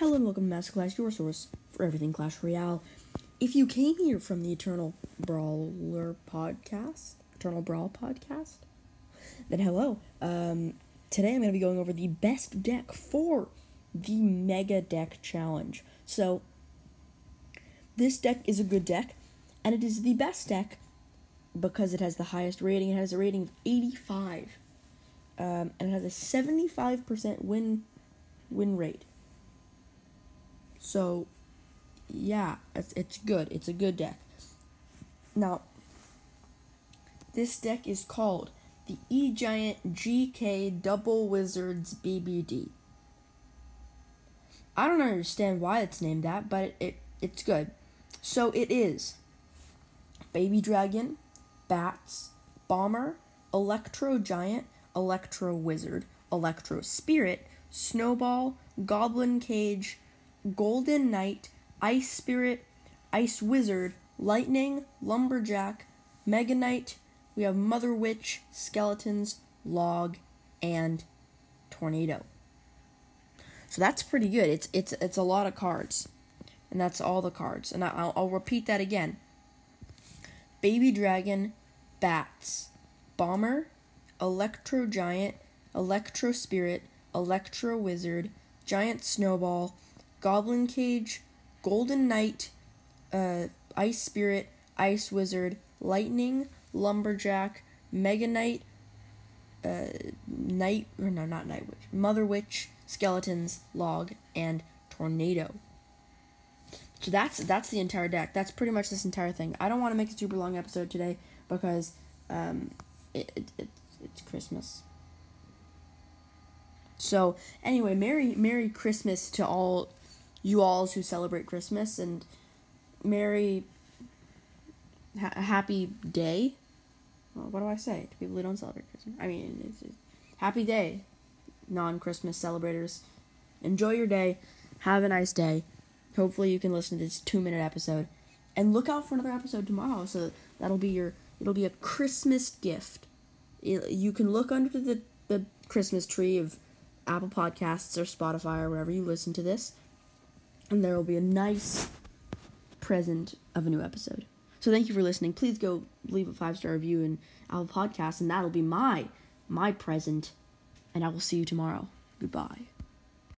Hello and welcome to Masterclass, your source for everything Clash Royale. If you came here from the Eternal Brawler podcast, Eternal Brawl podcast, then hello. Um, today I'm going to be going over the best deck for the Mega Deck Challenge. So, this deck is a good deck, and it is the best deck because it has the highest rating. It has a rating of 85, um, and it has a 75% win win rate. So, yeah, it's, it's good. It's a good deck. Now, this deck is called the E Giant GK Double Wizards BBD. I don't understand why it's named that, but it, it it's good. So it is Baby Dragon, Bats, Bomber, Electro Giant, Electro Wizard, Electro Spirit, Snowball, Goblin Cage, Golden Knight, Ice Spirit, Ice Wizard, Lightning, Lumberjack, Mega Knight. We have Mother Witch, Skeletons, Log, and Tornado. So that's pretty good. It's it's it's a lot of cards, and that's all the cards. And I'll, I'll repeat that again. Baby Dragon, Bats, Bomber, Electro Giant, Electro Spirit, Electro Wizard, Giant Snowball, Goblin Cage, Golden Knight, uh, Ice Spirit, Ice Wizard, Lightning, Lumberjack, Mega Knight, uh, Night, or no, not Night Witch, Mother Witch, Skeletons, Log, and Tornado. So that's that's the entire deck. That's pretty much this entire thing. I don't want to make a super long episode today because um, it, it, it it's Christmas. So anyway, Merry Merry Christmas to all you alls who celebrate Christmas and Merry ha- Happy Day. Well, what do I say to people who don't celebrate Christmas? I mean, Happy Day, non Christmas celebrators. Enjoy your day. Have a nice day. Hopefully, you can listen to this two minute episode, and look out for another episode tomorrow. So that'll be your it'll be a Christmas gift. It, you can look under the the Christmas tree of Apple Podcasts or Spotify or wherever you listen to this, and there will be a nice present of a new episode. So thank you for listening. Please go leave a five star review in Apple Podcasts, and that'll be my my present. And I will see you tomorrow. Goodbye.